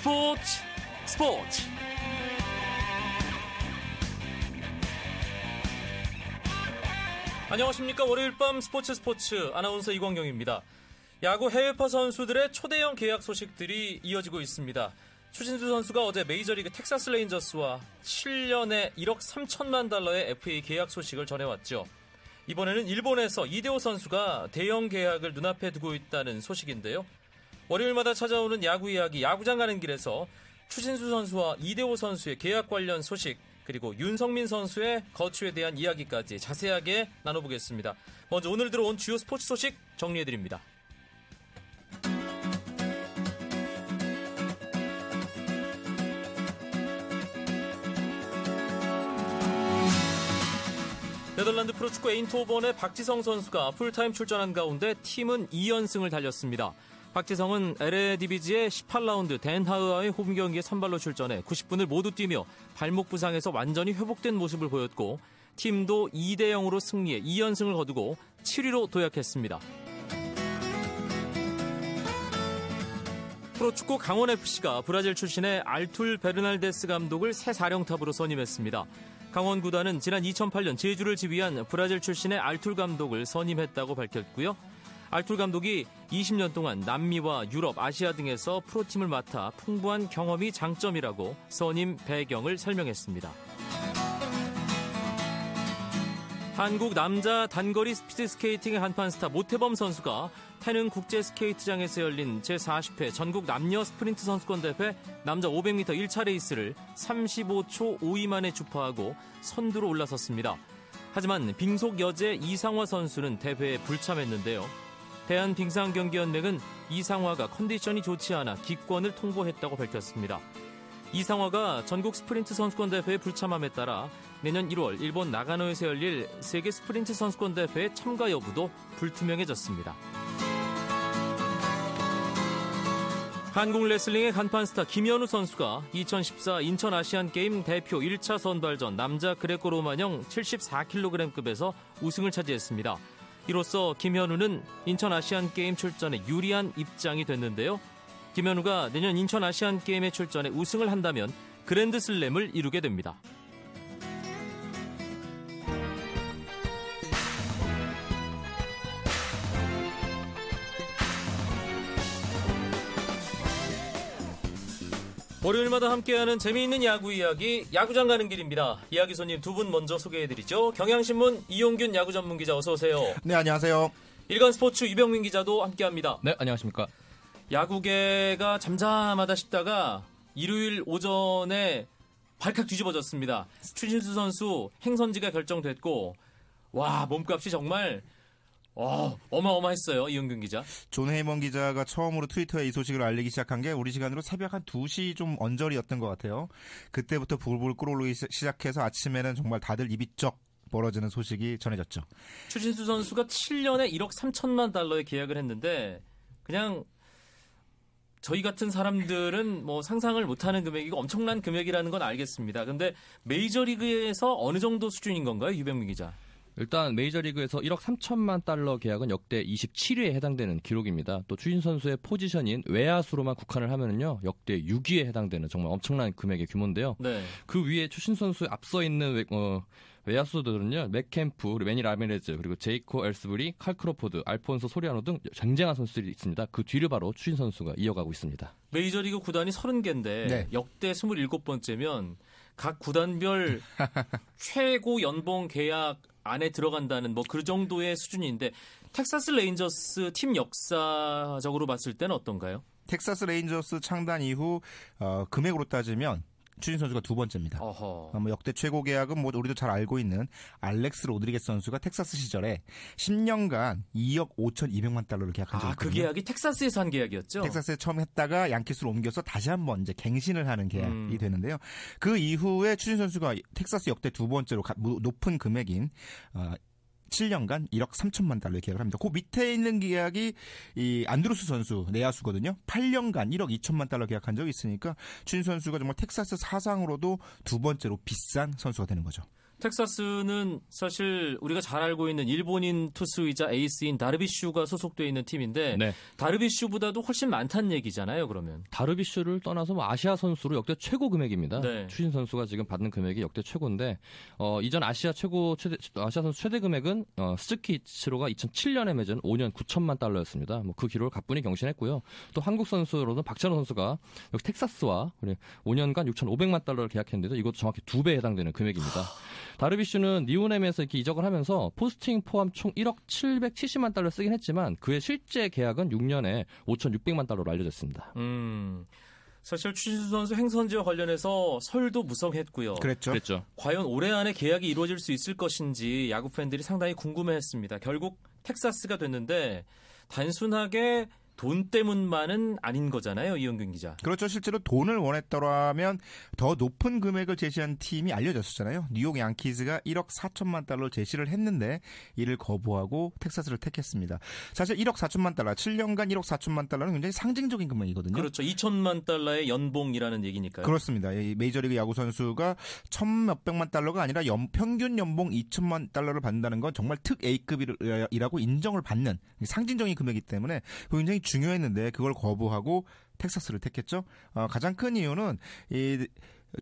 스포츠 스포츠 안녕하십니까 월요일 밤 스포츠 스포츠 아나운서 이광경입니다. 야구 해외파 선수들의 초대형 계약 소식들이 이어지고 있습니다. 추신수 선수가 어제 메이저리그 텍사스 레인저스와 7년에 1억 3천만 달러의 FA 계약 소식을 전해왔죠. 이번에는 일본에서 이대호 선수가 대형 계약을 눈앞에 두고 있다는 소식인데요. 월요일마다 찾아오는 야구 이야기 야구장 가는 길에서 추신수 선수와 이대호 선수의 계약 관련 소식 그리고 윤성민 선수의 거취에 대한 이야기까지 자세하게 나눠보겠습니다. 먼저 오늘 들어온 주요 스포츠 소식 정리해드립니다. 네덜란드 프로축구 에인토번의 박지성 선수가 풀타임 출전한 가운데 팀은 2연승을 달렸습니다. 박지성은 에레디비지에 18라운드 덴하흐와의 홈 경기에 선발로 출전해 90분을 모두 뛰며 발목 부상에서 완전히 회복된 모습을 보였고 팀도 2대 0으로 승리해 2연승을 거두고 7위로 도약했습니다. 프로축구 강원FC가 브라질 출신의 알툴 베르날데스 감독을 새 사령탑으로 선임했습니다. 강원 구단은 지난 2008년 제주를 지휘한 브라질 출신의 알툴 감독을 선임했다고 밝혔고요. 알툴 감독이 20년 동안 남미와 유럽, 아시아 등에서 프로팀을 맡아 풍부한 경험이 장점이라고 선임 배경을 설명했습니다. 한국 남자 단거리 스피드 스케이팅의 한판 스타 모태범 선수가 태릉 국제 스케이트장에서 열린 제40회 전국 남녀 스프린트 선수권 대회 남자 500m 1차 레이스를 35초 5위 만에 주파하고 선두로 올라섰습니다. 하지만 빙속 여제 이상화 선수는 대회에 불참했는데요. 대한빙상경기연맹은 이상화가 컨디션이 좋지 않아 기권을 통보했다고 밝혔습니다. 이상화가 전국 스프린트 선수권 대회에 불참함에 따라 내년 1월 일본 나가노에서 열릴 세계 스프린트 선수권 대회 참가 여부도 불투명해졌습니다. 한국 레슬링의 간판 스타 김현우 선수가 2014 인천 아시안 게임 대표 1차 선발전 남자 그레코 로마형 74kg급에서 우승을 차지했습니다. 이로써 김현우는 인천 아시안 게임 출전에 유리한 입장이 됐는데요. 김현우가 내년 인천 아시안 게임에 출전해 우승을 한다면 그랜드슬램을 이루게 됩니다. 월요일마다 함께하는 재미있는 야구 이야기 야구장 가는 길입니다. 이야기 손님 두 분 먼저 소개해드리죠. 경향신문 이용균 야구 전문 기자 어서 오세요. 네 안녕하세요. 일간 스포츠 유병민 기자도 함께합니다. 네 안녕하십니까. 야구계가 잠잠하다 싶다가 일요일 오전에 발칵 뒤집어졌습니다. 추신수 선수 행선지가 결정됐고 와 몸값이 정말 와, 어마어마했어요. 이용균 기자. 존 헤이먼 기자가 처음으로 트위터에 이 소식을 알리기 시작한 게 우리 시간으로 새벽 한 2시 좀 언저리였던 것 같아요. 그때부터 불불 끓어오르기 시작해서 아침에는 정말 다들 입이 쩍 벌어지는 소식이 전해졌죠. 추신수 선수가 7년에 1억 3천만 달러의 계약을 했는데 그냥 저희 같은 사람들은 뭐 상상을 못하는 금액이고 엄청난 금액이라는 건 알겠습니다. 근데 메이저리그에서 어느 정도 수준인 건가요, 유병민 기자? 일단 메이저리그에서 1억 3천만 달러 계약은 역대 27위에 해당되는 기록입니다. 또 추신 선수의 포지션인 외야수로만 국한을 하면은요 역대 6위에 해당되는 정말 엄청난 금액의 규모인데요. 네. 그 위에 추신 선수 앞서 있는 외, 어, 외야수들은요 맷 켐프, 매니 라미레즈 그리고 제이코비 엘스버리, 칼 크로포드, 알폰소 소리아노 등 쟁쟁한 선수들이 있습니다. 그 뒤를 바로 추신수 선수가 이어가고 있습니다. 메이저리그 구단이 30개인데 네. 역대 27번째면 각 구단별 최고 연봉 계약 안에 들어간다는 뭐 그 정도의 수준인데 텍사스 레인저스 팀 역사적으로 봤을 때는 어떤가요? 텍사스 레인저스 창단 이후 어, 금액으로 따지면 추신수 선수가 두 번째입니다. 어허. 뭐 역대 최고 계약은 뭐 우리도 잘 알고 있는 알렉스 로드리게스 선수가 텍사스 시절에 10년간 2억 5천2백만 달러를 계약한 적이 있거든요. 아, 그 계약이 텍사스에서 한 계약이었죠? 텍사스에 처음 했다가 양키스로 옮겨서 다시 한번 이제 갱신을 하는 계약이 음. 되는데요. 그 이후에 추신수 선수가 텍사스 역대 두 번째로 높은 금액인 어, 7년간 1억 3천만 달러의 계약을 합니다. 그 밑에 있는 계약이 이 안드루스 선수 내야수거든요. 8년간 1억 2천만 달러 계약한 적이 있으니까 추신수 선수가 정말 텍사스 사상으로도 두 번째로 비싼 선수가 되는 거죠. 텍사스는 사실 우리가 잘 알고 있는 일본인 투수이자 에이스인 다르비슈가 소속돼 있는 팀인데 네. 다르비슈보다도 훨씬 많다는 얘기잖아요. 그러면 다르비슈를 떠나서 뭐 아시아 선수로 역대 최고 금액입니다. 네. 추신수 선수가 지금 받는 금액이 역대 최고인데 어, 이전 아시아 최고 최대 아시아 선수 최대 금액은 어, 스즈키 이치로가 2007년에 맺은 5년 9천만 달러였습니다. 뭐 그 기록을 가뿐히 경신했고요. 또 한국 선수로는 박찬호 선수가 여기 텍사스와 5년간 6,500만 달러를 계약했는데도 이것도 정확히 두 배에 해당되는 금액입니다. 다르비슈는 니오넴에서 이렇게 이적을 하면서 포스팅 포함 총 1억 770만 달러 쓰긴 했지만 그의 실제 계약은 6년에 5,600만 달러로 알려졌습니다. 음. 사실 추신수 선수 행선지와 관련해서 설도 무성했고요. 그랬죠. 그랬죠. 과연 올해 안에 계약이 이루어질 수 있을 것인지 야구 팬들이 상당히 궁금해했습니다. 결국 텍사스가 됐는데 단순하게 돈 때문만은 아닌 거잖아요, 이영균 기자. 그렇죠. 실제로 돈을 원했더라면 더 높은 금액을 제시한 팀이 알려졌었잖아요. 뉴욕 양키즈가 1억 4천만 달러 제시를 했는데 이를 거부하고 텍사스를 택했습니다. 사실 1억 4천만 달러, 7년간 1억 4천만 달러는 굉장히 상징적인 금액이거든요. 그렇죠. 2천만 달러의 연봉이라는 얘기니까요. 그렇습니다. 메이저리그 야구 선수가 천 몇백만 달러가 아니라 연, 평균 연봉 2천만 달러를 받는다는 건 정말 특 A급이라고 인정을 받는 상징적인 금액이기 때문에 굉장히 중요했는데 그걸 거부하고 텍사스를 택했죠. 어, 가장 큰 이유는 이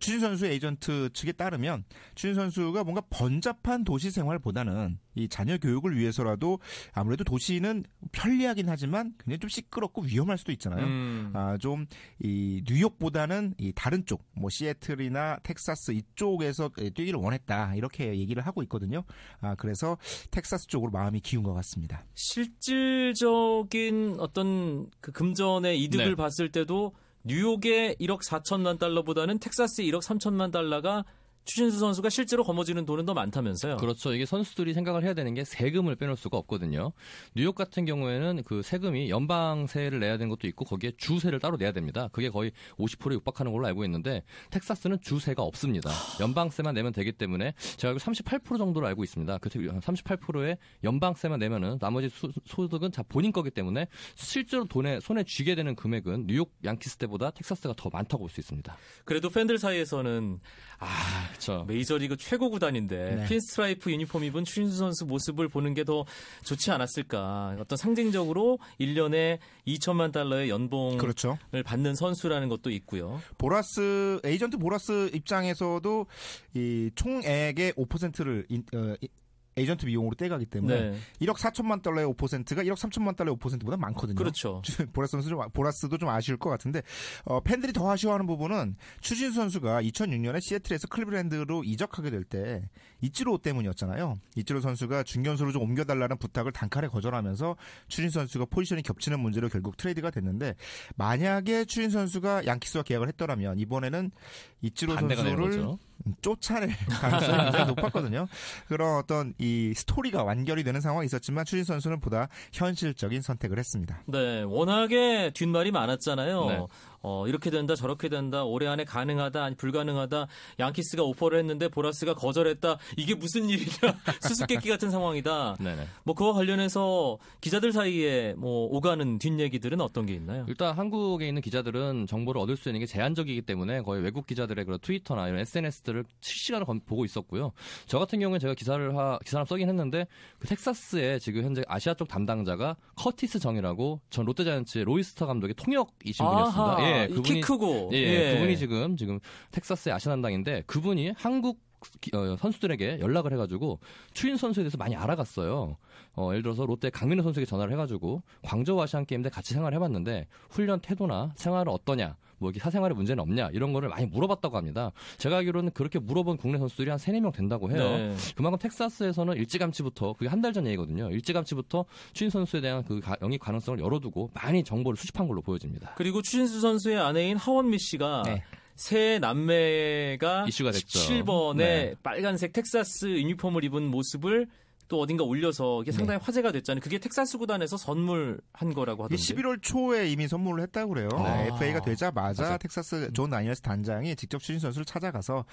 추진 선수의 에이전트 측에 따르면 추진 선수가 뭔가 번잡한 도시 생활보다는 이 자녀 교육을 위해서라도 아무래도 도시는 편리하긴 하지만 굉장히 좀 시끄럽고 위험할 수도 있잖아요. 음. 아, 좀 이 뉴욕보다는 이 다른 쪽, 뭐 시애틀이나 텍사스 이쪽에서 뛰기를 원했다 이렇게 얘기를 하고 있거든요. 아, 그래서 텍사스 쪽으로 마음이 기운 것 같습니다. 실질적인 어떤 그 금전의 이득을 네. 봤을 때도 뉴욕의 1억 4천만 달러보다는 텍사스의 1억 3천만 달러가 추신수 선수가 실제로 거머쥐는 돈은 더 많다면서요? 그렇죠. 이게 선수들이 생각을 해야 되는 게 세금을 빼놓을 수가 없거든요. 뉴욕 같은 경우에는 그 세금이 연방세를 내야 되는 것도 있고 거기에 주세를 따로 내야 됩니다. 그게 거의 50%에 육박하는 걸로 알고 있는데 텍사스는 주세가 없습니다. 연방세만 내면 되기 때문에 제가 알고 38% 정도로 알고 있습니다. 그 38%의 연방세만 내면은 나머지 수, 소득은 다 본인 거기 때문에 실제로 돈에 손에 쥐게 되는 금액은 뉴욕 양키스 때보다 텍사스가 더 많다고 볼 수 있습니다. 그래도 팬들 사이에서는 아 그렇죠. 메이저리그 최고 구단인데 네. 핀스트라이프 유니폼 입은 추신수 선수 모습을 보는 게 더 좋지 않았을까. 어떤 상징적으로 1년에 2천만 달러의 연봉을 그렇죠. 받는 선수라는 것도 있고요. 보라스 에이전트 보라스 입장에서도 이 총액의 5%를 인, 어, 에이전트 비용으로 떼가기 때문에 네. 1억 4천만 달러의 5%가 1억 3천만 달러의 5%보다 많거든요. 그렇죠. 보라스 선수 좀 보라스도 좀 아쉬울 것 같은데 어, 팬들이 더 아쉬워하는 부분은 추신수 선수가 2006년에 시애틀에서 클리브랜드로 이적하게 될 때 이치로 때문이었잖아요. 이치로 선수가 중견수로 좀 옮겨달라는 부탁을 단칼에 거절하면서 추진 선수가 포지션이 겹치는 문제로 결국 트레이드가 됐는데 만약에 추진 선수가 양키스와 계약을 했더라면 이번에는 이치로 선수를 쫓아낼 가능성이 굉장히 높았거든요. 그런 어떤 이 스토리가 완결이 되는 상황이 있었지만 추진 선수는 보다 현실적인 선택을 했습니다. 네, 워낙에 뒷말이 많았잖아요. 네. 어, 이렇게 된다 저렇게 된다 올해 안에 가능하다 아니 불가능하다 양키스가 오퍼를 했는데 보라스가 거절했다 이게 무슨 일이냐 수수께끼 같은 상황이다. 네네. 뭐 그와 관련해서 기자들 사이에 뭐 오가는 뒷얘기들은 어떤 게 있나요? 일단 한국에 있는 기자들은 정보를 얻을 수 있는 게 제한적이기 때문에 거의 외국 기자들의 그런 트위터나 이런 SNS들을 실시간으로 보고 있었고요. 저 같은 경우에 제가 기사를 하, 기사를 쓰긴 했는데 그 텍사스에 지금 현재 아시아 쪽 담당자가 커티스 정이라고 전 롯데자이언츠의 로이스터 감독의 통역이신 분이었습니다. 예, 그분이 키 크고. 예, 예, 그분이 지금 지금 텍사스의 아시아 담당인데 그분이 한국 어, 선수들에게 연락을 해가지고 추인 선수에 대해서 많이 알아갔어요. 어, 예를 들어서 롯데 강민호 선수에게 전화를 해가지고 광저우 아시안 게임 때 같이 생활을 해봤는데 훈련 태도나 생활은 어떠냐, 뭐 이렇게 사생활에 문제는 없냐 이런 거를 많이 물어봤다고 합니다. 제가 알기로는 그렇게 물어본 국내 선수들이 한 3, 4명 된다고 해요. 네. 그만큼 텍사스에서는 일찌감치부터 그게 한 달 전 얘기거든요. 일찌감치부터 추인 선수에 대한 그 영입 가능성을 열어두고 많이 정보를 수집한 걸로 보여집니다. 그리고 추신수 선수의 아내인 하원미 씨가 네. 새 남매가 이슈가 됐죠. 17번에 네. 빨간색 텍사스 유니폼을 입은 모습을 또 어딘가 올려서 이게 상당히 네. 화제가 됐잖아요. 그게 텍사스 구단에서 선물한 거라고 하던데. 11월 초에 이미 선물을 했다고 그래요. 아. FA가 되자마자 맞아. 텍사스 존 다니엘스 단장이 직접 추신수 선수를 찾아가서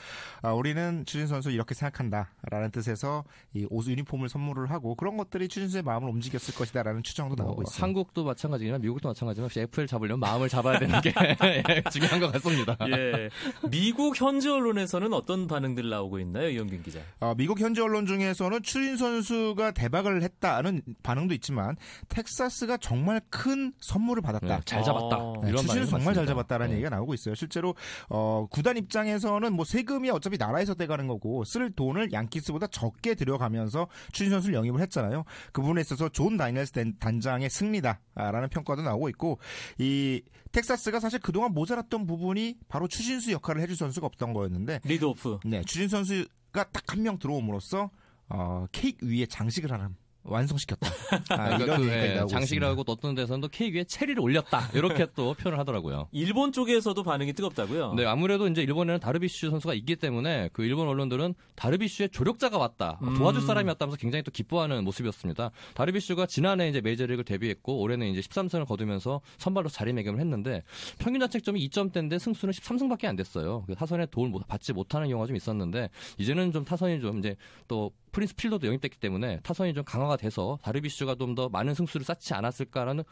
아, 우리는 추신수 선수 이렇게 생각한다라는 뜻에서 이 옷 유니폼을 선물을 하고 그런 것들이 추신수 선수의 마음을 움직였을 것이다라는 추정도 나오고 뭐, 있습니다. 한국도 마찬가지지만 미국도 마찬가지지만 FA를 잡으려면 마음을 잡아야 되는 게 예, 중요한 것 같습니다. 예. 미국 현지 언론에서는 어떤 반응들 나오고 있나요, 이용균 기자? 아, 미국 현지 언론 중에서는 추신수 선수 가 대박을 했다는 반응도 있지만 텍사스가 정말 큰 선물을 받았다. 네, 잘 잡았다. 어, 네, 추신수는 정말 잘 잡았다라는 네. 얘기가 나오고 있어요. 실제로 어, 구단 입장에서는 뭐 세금이 어차피 나라에서 떼가는 거고 쓸 돈을 양키스보다 적게 들여가면서 추신수 선수를 영입을 했잖아요. 그 부분에 있어서 존 다니엘스 단장의 승리다라는 평가도 나오고 있고 이 텍사스가 사실 그동안 모자랐던 부분이 바로 추신수 역할을 해줄 선수가 없던 거였는데 리드오프. 네, 추신수 선수가 딱 한 명 들어옴으로써 어, 케이크 위에 장식을 하는 완성시켰다. 아, 그러니까 그, 예, 장식이라고 어떤 데서는 또 케이크 위에 체리를 올렸다. 이렇게 또 표현을 하더라고요. 일본 쪽에서도 반응이 뜨겁다고요? 네, 아무래도 이제 일본에는 다르비슈 선수가 있기 때문에 그 일본 언론들은 다르비슈의 조력자가 왔다. 음. 도와줄 사람이 왔다면서 굉장히 또 기뻐하는 모습이었습니다. 다르비슈가 지난해 이제 메이저리그를 데뷔했고 올해는 이제 13승을 거두면서 선발로 자리매김을 했는데 평균 자책점이 2점대인데 승수는 13승밖에 안 됐어요. 그 타선에 도움을 받지 못하는 경우가 좀 있었는데 이제는 좀 타선이 좀 이제 또 프린스 필더도 영입됐기 때문에 타선이 좀 강화가 돼서 다르비슈가 좀 더 많은 승수를 쌓지 않았을까라는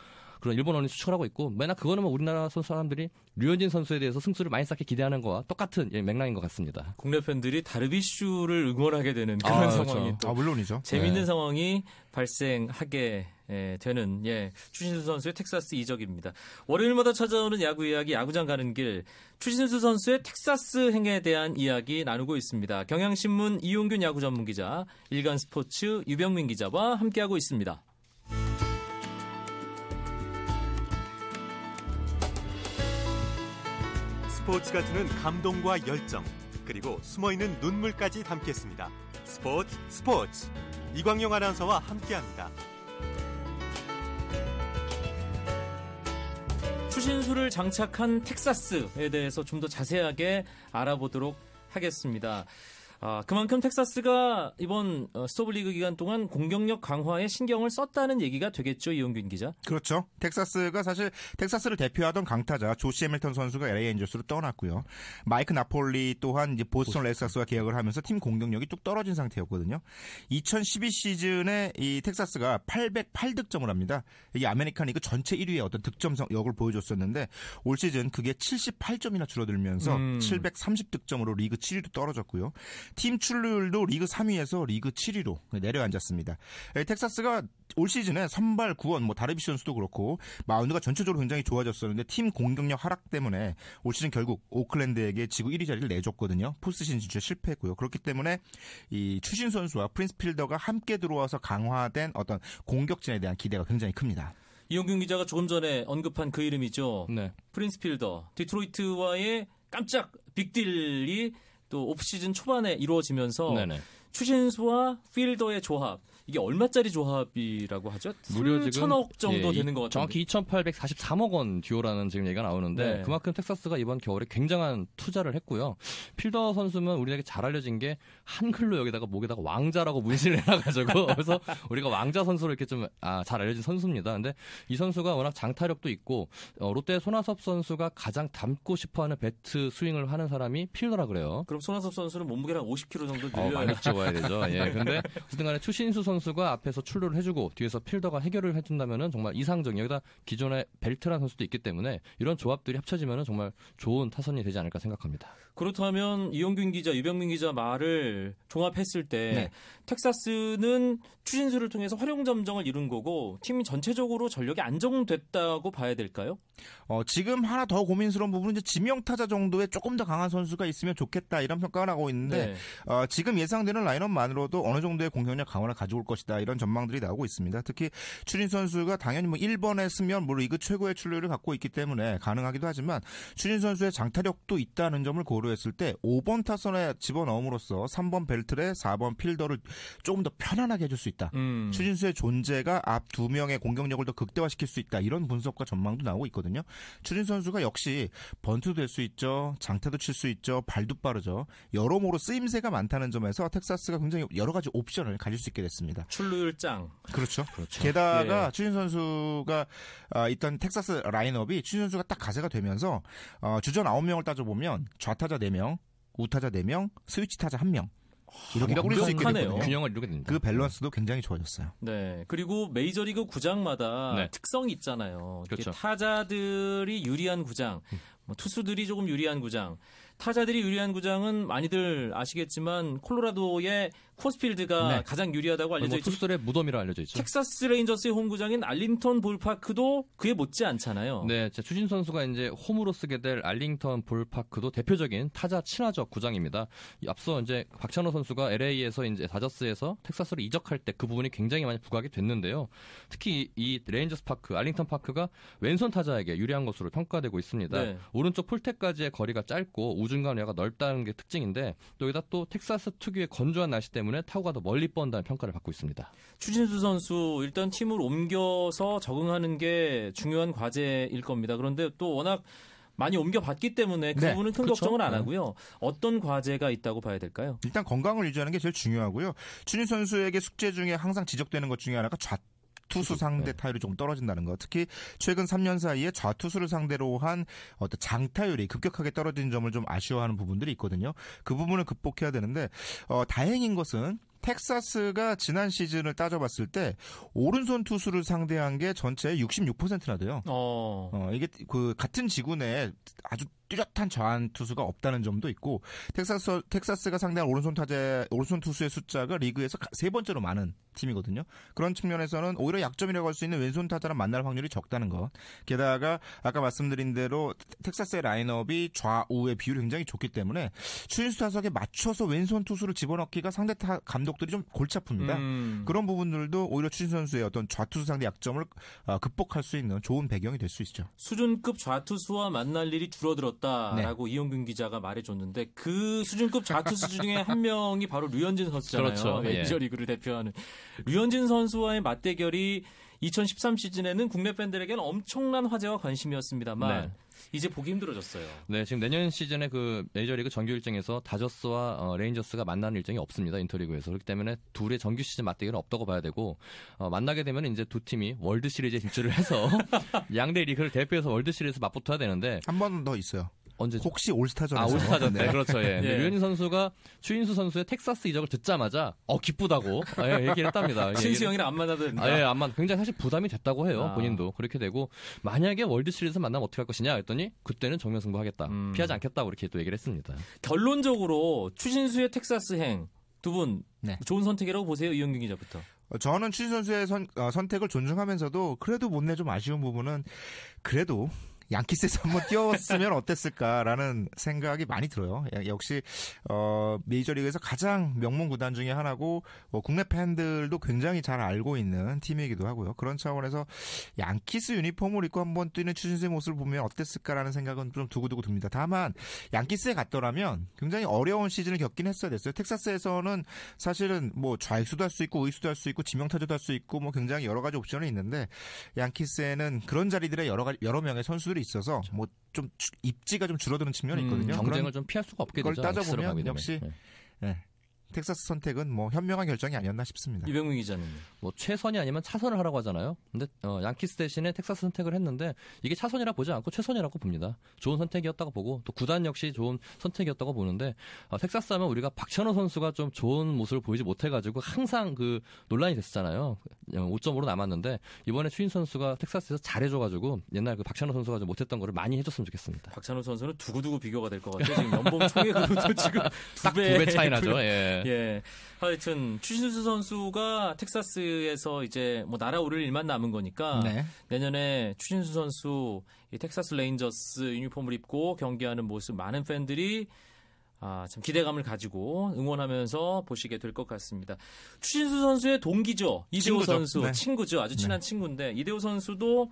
그런 일본 언론이 추측을 하고 있고 맨날 그거는 뭐 우리나라 선수 사람들이 류현진 선수에 대해서 승수를 많이 쌓게 기대하는 거와 똑같은 맥락인 것 같습니다. 국내 팬들이 다르비슈를 응원하게 되는 그런 아, 그렇죠. 상황이 또 아, 물론이죠. 재밌는 네. 상황이 발생하게 예, 되는 예, 추신수 선수의 텍사스 이적입니다. 월요일마다 찾아오는 야구 이야기 야구장 가는 길 추신수 선수의 텍사스 행에 대한 이야기 나누고 있습니다. 경향신문 이용균 야구 전문 기자, 일간스포츠 유병민 기자와 함께하고 있습니다. 스포츠가 주는 감동과 열정 그리고 숨어있는 눈물까지 담겠습니다. 스포츠 스포츠 이광용 아나운서와 함께합니다. 추신수를 장착한 텍사스에 대해서 좀 더 자세하게 알아보도록 하겠습니다. 아, 그만큼 텍사스가 이번 어, 스토브리그 기간 동안 공격력 강화에 신경을 썼다는 얘기가 되겠죠, 이용균 기자. 그렇죠. 텍사스가 사실 텍사스를 대표하던 강타자 조시 해밀턴 선수가 LA 엔젤스로 떠났고요. 마이크 나폴리 또한 이제 보스턴 레드삭스와 계약을 하면서 팀 공격력이 뚝 떨어진 상태였거든요. 2012 시즌에 이 텍사스가 808득점을 합니다. 이게 아메리칸 리그 전체 1위의 어떤 득점력을 보여줬었는데 올 시즌 그게 78점이나 줄어들면서 음. 730득점으로 리그 7위로 떨어졌고요. 팀 출루율도 리그 3위에서 리그 7위로 내려앉았습니다. 예, 텍사스가 올 시즌에 선발 구원, 뭐 다르비시 선수도 그렇고 마운드가 전체적으로 굉장히 좋아졌었는데 팀 공격력 하락 때문에 올 시즌 결국 오클랜드에게 지구 1위 자리를 내줬거든요. 포스트시즌 진출 실패했고요. 그렇기 때문에 이 추신수 선수와 프린스 필더가 함께 들어와서 강화된 어떤 공격진에 대한 기대가 굉장히 큽니다. 이용균 기자가 조금 전에 언급한 그 이름이죠. 네. 프린스 필더. 디트로이트와의 깜짝 빅딜이 또 오프시즌 초반에 이루어지면서 네네. 추신수와 필더의 조합 이게 얼마짜리 조합이라고 하죠? 무려 지금 천억 정도 예, 되는 것 같아요. 정확히 2,843억 원 듀오라는 지금 얘기가 나오는데 네. 그만큼 텍사스가 이번 겨울에 굉장한 투자를 했고요. 필더 선수는 우리에게 잘 알려진 게 한글로 여기다가 목에다가 왕자라고 문신을 해놔가지고 그래서 우리가 왕자 선수로 이렇게 좀 아, 잘 알려진 선수입니다. 근데 이 선수가 워낙 장타력도 있고 어, 롯데 손아섭 선수가 가장 닮고 싶어하는 배트 스윙을 하는 사람이 필더라 그래요. 그럼 손아섭 선수는 몸무게랑 50kg 정도 늘려야 어, 많이 찍어야 되죠. 예, 근데 어쨌든간에 추신수 선수 선수가 앞에서 출루를 해주고 뒤에서 필더가 해결을 해준다면 정말 이상적 여기다 기존의 벨트란 선수도 있기 때문에 이런 조합들이 합쳐지면 정말 좋은 타선이 되지 않을까 생각합니다. 그렇다면 이용균 기자, 유병민 기자 말을 종합했을 때 네. 텍사스는 추진수를 통해서 활용 점정을 이룬 거고 팀이 전체적으로 전력이 안정됐다고 봐야 될까요? 어, 지금 하나 더 고민스러운 부분은 이제 지명 타자 정도의 조금 더 강한 선수가 있으면 좋겠다 이런 평가가 나오고 있는데 네. 어, 지금 예상되는 라인업만으로도 어느 정도의 공격력 강화를 가져올 것이다 이런 전망들이 나오고 있습니다. 특히 추진 선수가 당연히 뭐 1번에 쓰면 뭐 리그 최고의 출루를 갖고 있기 때문에 가능하기도 하지만 추진 선수의 장타력도 있다는 점을 고려했을 때 5번 타선에 집어넣음으로써 3번 벨트레 4번 필더를 조금 더 편안하게 해줄 수 있다. 음. 추진수의 존재가 앞 두 명의 공격력을 더 극대화시킬 수 있다. 이런 분석과 전망도 나오고 있거든요. 추진 선수가 역시 번트도 될 수 있죠. 장타도 칠 수 있죠. 발도 빠르죠. 여러모로 쓰임새가 많다는 점에서 텍사스가 굉장히 여러 가지 옵션을 가질 수 있게 됐습니다. 있습니다. 출루율 짱. 그렇죠. 그렇죠. 게다가 예. 추신 선수가 어, 있던 텍사스 라인업이 추신수 선수가 딱 가세가 되면서 어, 주전 9명을 따져 보면 좌타자 4명, 우타자 4명, 스위치 타자 1명. 이렇게 꾸릴 수 있게 되네요. 균형을 이루게 됩니다. 그 밸런스도 굉장히 좋아졌어요. 네. 그리고 메이저리그 구장마다 네. 특성이 있잖아요. 그렇죠. 타자들이 유리한 구장, 뭐 투수들이 조금 유리한 구장, 타자들이 유리한 구장은 많이들 아시겠지만 콜로라도의 쿠어스필드가 네. 가장 유리하다고 알려져 뭐 있죠. 투수들의 무덤이라 알려져 있죠. 텍사스 레인저스의 홈구장인 알링턴 볼파크도 그에 못지 않잖아요. 네, 추신수 선수가 이제 홈으로 쓰게 될 알링턴 볼파크도 대표적인 타자 친화적 구장입니다. 앞서 이제 박찬호 선수가 LA에서 이제 다저스에서 텍사스로 이적할 때 그 부분이 굉장히 많이 부각이 됐는데요. 특히 이 레인저스 파크, 알링턴 파크가 왼손 타자에게 유리한 것으로 평가되고 있습니다. 네. 오른쪽 폴대까지의 거리가 짧고 우중간 외야가 넓다는 게 특징인데 또 여기다 또 텍사스 특유의 건조한 날씨 때문에 타구가 더 멀리 뻗는다는 평가를 받고 있습니다. 추진수 선수 일단 팀을 옮겨서 적응하는 게 중요한 과제일 겁니다. 그런데 또 워낙 많이 옮겨봤기 때문에 그 네, 부분은 큰 그렇죠. 걱정을 안 네. 하고요. 어떤 과제가 있다고 봐야 될까요? 일단 건강을 유지하는 게 제일 중요하고요. 추진 선수에게 숙제 중에 항상 지적되는 것 중에 하나가 좌 투수 상대 네. 타율이 좀 떨어진다는 것. 특히 최근 3년 사이에 좌투수를 상대로 한 어떤 장타율이 급격하게 떨어진 점을 좀 아쉬워하는 부분들이 있거든요. 그 부분을 극복해야 되는데 어, 다행인 것은 텍사스가 지난 시즌을 따져봤을 때 오른손 투수를 상대한 게 전체의 66%나 돼요. 어. 어 이게 그 같은 지구 내에 아주 뚜렷한 저한 투수가 없다는 점도 있고 텍사스 텍사스가 상대한 오른손 타자 오른손 투수의 숫자가 리그에서 세 번째로 많은 팀이거든요. 그런 측면에서는 오히려 약점이라고 할 수 있는 왼손 타자랑 만날 확률이 적다는 것. 게다가 아까 말씀드린 대로 텍사스의 라인업이 좌우의 비율이 굉장히 좋기 때문에 추인수 타석에 맞춰서 왼손 투수를 집어넣기가 상대 타 감독들이 좀 골치 아픕니다. 음. 그런 부분들도 오히려 추인수 선수의 어떤 좌투수 상대 약점을 어, 극복할 수 있는 좋은 배경이 될 수 있죠. 수준급 좌투수와 만날 일이 줄어들었다. 없다라고 네. 이용균 기자가 말해줬는데 그 수준급 좌투수 중에 한 명이 바로 류현진 선수잖아요. 그렇죠. 메이저 리그를 예. 대표하는 류현진 선수와의 맞대결이 2013 시즌에는 국내 팬들에게는 엄청난 화제와 관심이었습니다만 네. 이제 보기 힘들어졌어요. 네, 지금 내년 시즌에 그 메이저리그 정규 일정에서 다저스와 어, 레인저스가 만나는 일정이 없습니다. 인터리그에서 그렇기 때문에 둘의 정규 시즌 맞대결은 없다고 봐야 되고 어, 만나게 되면 이제 두 팀이 월드 시리즈에 진출을 해서 양대 리그를 대표해서 월드 시리즈 맞붙어야 되는데 한 번 더 있어요. 언제 혹시 올스타전에서 아 올스타전 때 네. 그렇죠 예. 예. 류현진 선수가 추신수 선수의 텍사스 이적을 듣자마자 어 기쁘다고 아, 예, 얘기를 했답니다. 신수 형이랑 안 만나도 된다. 아, 예, 안 만. 굉장히 사실 부담이 됐다고 해요. 아. 본인도 그렇게 되고 만약에 월드 시리즈 만나면 어떻게 할 것이냐 했더니 그때는 정면 승부하겠다. 음. 피하지 않겠다고 이렇게 또 얘기를 했습니다. 결론적으로 추신수의 텍사스 행 두분 네. 좋은 선택이라고 보세요 이영균 기자부터. 어, 저는 추신수 선수의 선, 어, 선택을 존중하면서도 그래도 못내 좀 아쉬운 부분은 그래도 양키스에서 한번 뛰었으면 어땠을까라는 생각이 많이 들어요. 역시 어, 메이저리그에서 가장 명문 구단 중에 하나고 뭐 국내 팬들도 굉장히 잘 알고 있는 팀이기도 하고요. 그런 차원에서 양키스 유니폼을 입고 한번 뛰는 추신수의 모습을 보면 어땠을까라는 생각은 좀 두고두고 듭니다. 다만 양키스에 갔더라면 굉장히 어려운 시즌을 겪긴 했어야 됐어요. 텍사스에서는 사실은 뭐 좌익수도 할 수 있고 의수도 할 수 있고 지명타자도 할 수 있고 뭐 굉장히 여러 가지 옵션이 있는데 양키스에는 그런 자리들에 여러 여러 명의 선수 들이 있어서 그렇죠. 뭐좀 입지가 좀 줄어드는 측면이 음, 있거든요. 음, 경쟁을 좀 피할 수가 없게 되죠. 그걸 따져보면 역시 네. 네. 텍사스 선택은 뭐 현명한 결정이 아니었나 싶습니다. 이병민 기자님. 뭐 최선이 아니면 차선을 하라고 하잖아요. 근데 어, 양키스 대신에 텍사스 선택을 했는데 이게 차선이라 보지 않고 최선이라고 봅니다. 좋은 선택이었다고 보고 또 구단 역시 좋은 선택이었다고 보는데 어, 텍사스 하면 우리가 박찬호 선수가 좀 좋은 모습을 보이지 못해가지고 항상 그 논란이 됐었잖아요. 5점으로 남았는데 이번에 추인 선수가 텍사스에서 잘해줘가지고 옛날 그 박찬호 선수가 좀 못했던 거를 많이 해줬으면 좋겠습니다. 박찬호 선수는 두고두고 비교가 될 것 같아요. 지금 연봉 총액으로도 지금 두 배 차이 나죠. 예. 예. 하여튼 추신수 선수가 텍사스에서 이제 뭐 날아오를 일만 남은 거니까 네. 내년에 추신수 선수 이 텍사스 레인저스 유니폼을 입고 경기하는 모습 많은 팬들이 아, 참 기대감을 가지고 응원하면서 보시게 될 것 같습니다. 추신수 선수의 동기죠. 이대호 친구죠. 선수 네. 친구죠. 아주 친한 네. 친구인데 이대호 선수도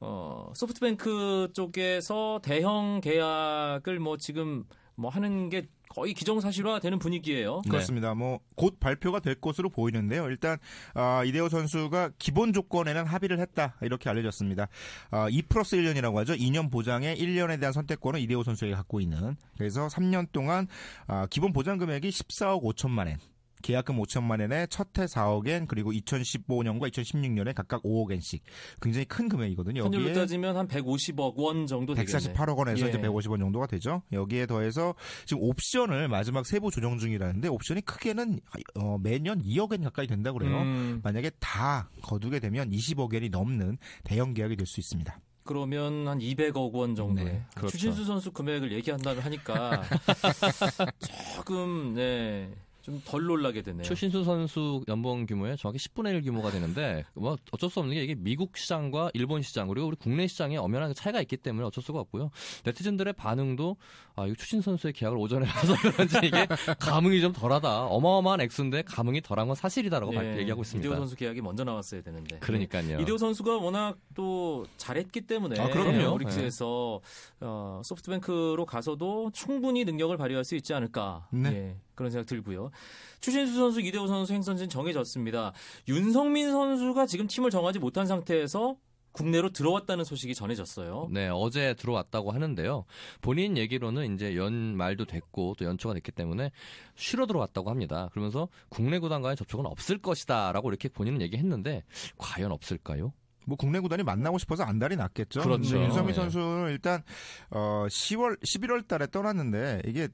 어, 소프트뱅크 쪽에서 대형 계약을 뭐 지금 뭐 하는 게 거의 기정사실화되는 분위기예요. 네. 그렇습니다. 뭐곧 발표가 될 것으로 보이는데요. 일단 어, 이대호 선수가 기본 조건에는 합의를 했다 이렇게 알려졌습니다. 어, 2 플러스 1년이라고 하죠. 2년 보장에 1년에 대한 선택권은 이대호 선수에게 갖고 있는. 그래서 3년 동안 어, 기본 보장 금액이 14억 5천만 엔. 계약금 5천만 엔에 첫해 4억엔 그리고 2015년과 2016년에 각각 5억엔씩 굉장히 큰 금액이거든요. 현실로 따지면 한 150억 원 정도 되겠네. 148억 원에서 예. 이제 150원 정도가 되죠. 여기에 더해서 지금 옵션을 마지막 세부 조정 중이라는데 옵션이 크게는 어, 매년 2억엔 가까이 된다고 그래요. 음. 만약에 다 거두게 되면 20억엔이 넘는 대형 계약이 될 수 있습니다. 그러면 한 200억 원 정도의 네, 그렇죠. 추신수 선수 금액을 얘기한다면 하니까 조금 네. 좀 덜 놀라게 되네요. 추신수 선수 연봉 규모의 정확히 10분의 1 규모가 되는데 뭐 어쩔 수 없는 게 이게 미국 시장과 일본 시장 그리고 우리 국내 시장에 엄연한 차이가 있기 때문에 어쩔 수가 없고요. 네티즌들의 반응도 아, 이 추신 선수의 계약을 오전에 봐서 그런지 이게 감흥이 좀 덜하다. 어마어마한 액수인데 감흥이 덜한 건 사실이다라고 네, 얘기하고 있습니다. 이대호 선수 계약이 먼저 나왔어야 되는데. 그러니까요. 이대호 선수가 워낙 또 잘했기 때문에 아, 그럼요. 오릭스에서 네. 어, 소프트뱅크로 가서도 충분히 능력을 발휘할 수 있지 않을까. 네. 예. 그런 생각 들고요. 추신수 선수, 이대호 선수 행선진 정해졌습니다. 윤성민 선수가 지금 팀을 정하지 못한 상태에서 국내로 들어왔다는 소식이 전해졌어요. 네, 어제 들어왔다고 하는데요. 본인 얘기로는 이제 연말도 됐고 또 연초가 됐기 때문에 쉬러 들어왔다고 합니다. 그러면서 국내 구단과의 접촉은 없을 것이다라고 이렇게 본인은 얘기했는데 과연 없을까요? 뭐 국내 구단이 만나고 싶어서 안달이 났겠죠. 그렇죠. 윤성민 네. 선수는 일단 어 10월 11월 달에 떠났는데 이게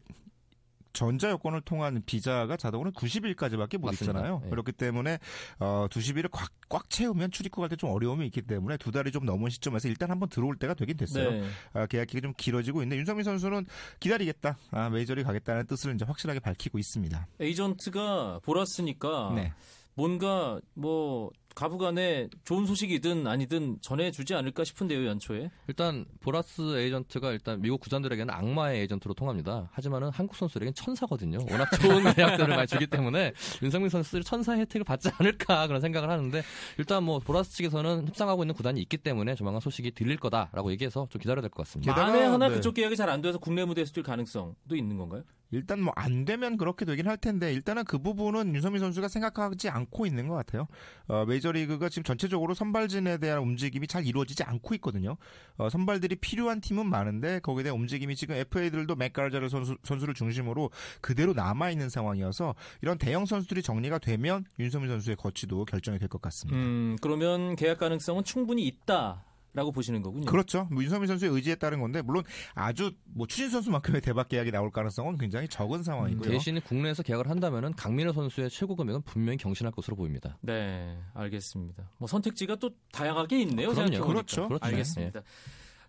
전자 여권을 통한 비자가 자동으로 90일까지밖에 못 맞습니다. 있잖아요. 네. 그렇기 때문에 어 90일을 꽉, 꽉 채우면 출입국 할 때 좀 어려움이 있기 때문에 두 달이 좀 넘은 시점에서 일단 한번 들어올 때가 되긴 됐어요. 네. 아, 계약 기간이 좀 길어지고 있는데 윤성민 선수는 기다리겠다. 아, 메이저리 가겠다는 뜻을 이제 확실하게 밝히고 있습니다. 에이전트가 보았으니까 네. 뭔가 뭐 가부간에 좋은 소식이든 아니든 전해주지 않을까 싶은데요 연초에 일단 보라스 에이전트가 일단 미국 구단들에게는 악마의 에이전트로 통합니다 하지만은 한국 선수들에게는 천사거든요 워낙 좋은 계약들을 많이 주기 때문에 윤성민 선수들이 천사 혜택을 받지 않을까 그런 생각을 하는데 일단 뭐 보라스 측에서는 협상하고 있는 구단이 있기 때문에 조만간 소식이 들릴 거다라고 얘기해서 좀 기다려야 될 것 같습니다 만에 하나 네. 그쪽 계약이 잘 안 돼서 국내 무대에서 뛸 가능성도 있는 건가요? 일단 뭐 안 되면 그렇게 되긴 할 텐데 일단은 그 부분은 윤성민 선수가 생각하지 않고 있는 것 같아요. 어, 메이저 리그가 지금 전체적으로 선발진에 대한 움직임이 잘 이루어지지 않고 있거든요. 어, 선발들이 필요한 팀은 많은데 거기에 대한 움직임이 지금 FA들도 맥가르자르 선수, 선수를 중심으로 그대로 남아 있는 상황이어서 이런 대형 선수들이 정리가 되면 윤성민 선수의 거취도 결정이 될 것 같습니다. 음, 그러면 계약 가능성은 충분히 있다. 라고 보시는 거군요. 그렇죠. 뭐 윤석민 선수의 의지에 따른 건데 물론 아주 뭐 추진 선수만큼의 대박 계약이 나올 가능성은 굉장히 적은 상황이고요. 음, 대신 국내에서 계약을 한다면은 강민호 선수의 최고 금액은 분명히 경신할 것으로 보입니다. 네, 알겠습니다. 뭐 선택지가 또 다양하게 있네요. 그럼요. 그렇죠. 그렇죠. 알겠습니다. 네.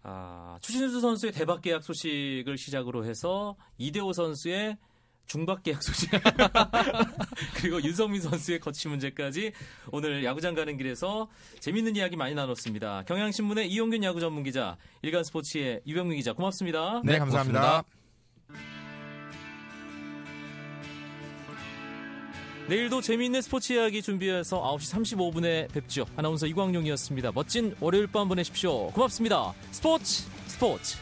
아, 추신수 선수의 대박 계약 소식을 시작으로 해서 이대호 선수의 중박 계약 소식 그리고 윤성민 선수의 거취 문제까지 오늘 야구장 가는 길에서 재밌는 이야기 많이 나눴습니다. 경향신문의 이용균 야구 전문 기자, 일간 스포츠의 유병민 기자 고맙습니다. 네, 감사합니다. 고맙습니다. 내일도 재미있는 스포츠 이야기 준비해서 9시 35분에 뵙죠. 아나운서 이광용이었습니다. 멋진 월요일 밤 보내십시오. 고맙습니다. 스포츠 스포츠